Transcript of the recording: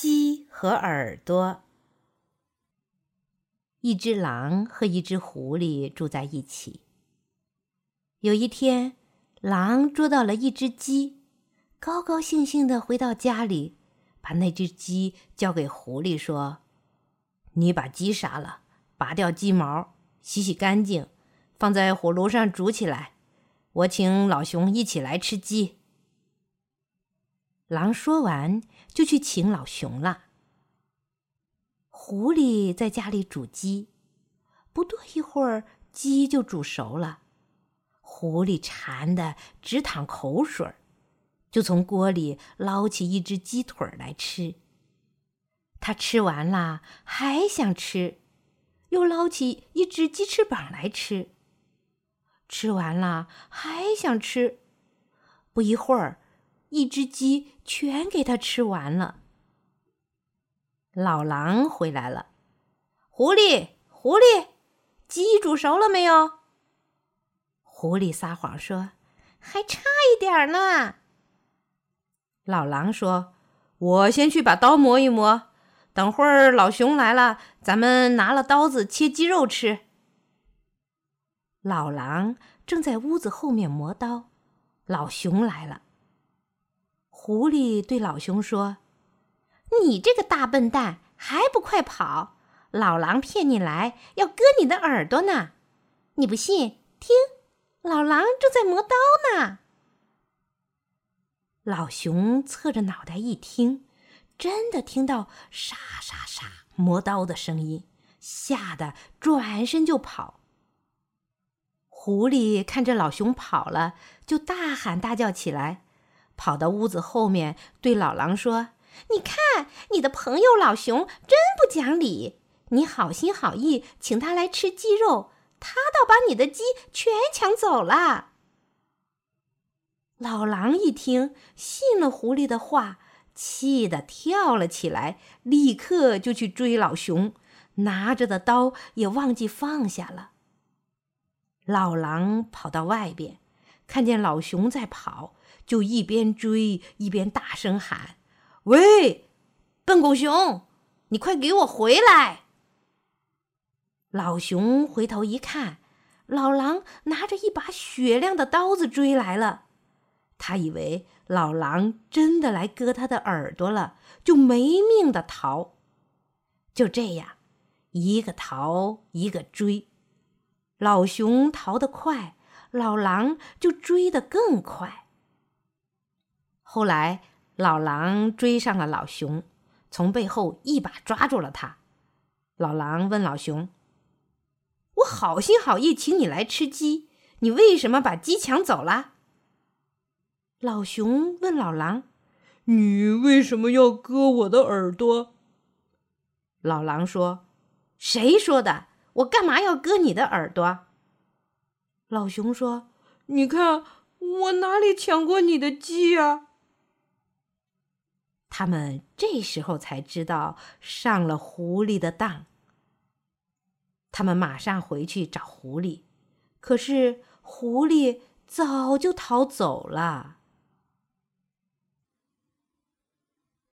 鸡和耳朵。一只狼和一只狐狸住在一起。有一天，狼捉到了一只鸡，高高兴兴的回到家里，把那只鸡交给狐狸，说：“你把鸡杀了，拔掉鸡毛，洗洗干净，放在火炉上煮起来。我请老熊一起来吃鸡。”狼说完，就去请老熊了。狐狸在家里煮鸡，不多一会儿，鸡就煮熟了。狐狸馋得直淌口水，就从锅里捞起一只鸡腿来吃。他吃完了，还想吃，又捞起一只鸡翅膀来吃。吃完了，还想吃，不一会儿。一只鸡全给他吃完了。老狼回来了，狐狸，狐狸，鸡煮熟了没有？狐狸撒谎说：“还差一点呢。”老狼说：“我先去把刀磨一磨，等会儿老熊来了，咱们拿了刀子切鸡肉吃。”老狼正在屋子后面磨刀，老熊来了。狐狸对老熊说：“你这个大笨蛋，还不快跑！老狼骗你来，要割你的耳朵呢。你不信？听，老狼正在磨刀呢。”老熊侧着脑袋一听，真的听到沙沙沙磨刀的声音，吓得转身就跑。狐狸看着老熊跑了，就大喊大叫起来。跑到屋子后面，对老狼说：“你看，你的朋友老熊真不讲理！你好心好意请他来吃鸡肉，他倒把你的鸡全抢走了。”老狼一听，信了狐狸的话，气得跳了起来，立刻就去追老熊，拿着的刀也忘记放下了。老狼跑到外边，看见老熊在跑。就一边追一边大声喊：“喂，笨狗熊，你快给我回来！”老熊回头一看，老狼拿着一把雪亮的刀子追来了。他以为老狼真的来割他的耳朵了，就没命的逃。就这样，一个逃一个追，老熊逃得快，老狼就追得更快。后来，老狼追上了老熊，从背后一把抓住了他。老狼问老熊：“我好心好意请你来吃鸡，你为什么把鸡抢走了？”老熊问老狼：“你为什么要割我的耳朵？”老狼说：“谁说的？我干嘛要割你的耳朵？”老熊说：“你看，我哪里抢过你的鸡呀？”他们这时候才知道上了狐狸的当。他们马上回去找狐狸，可是狐狸早就逃走了。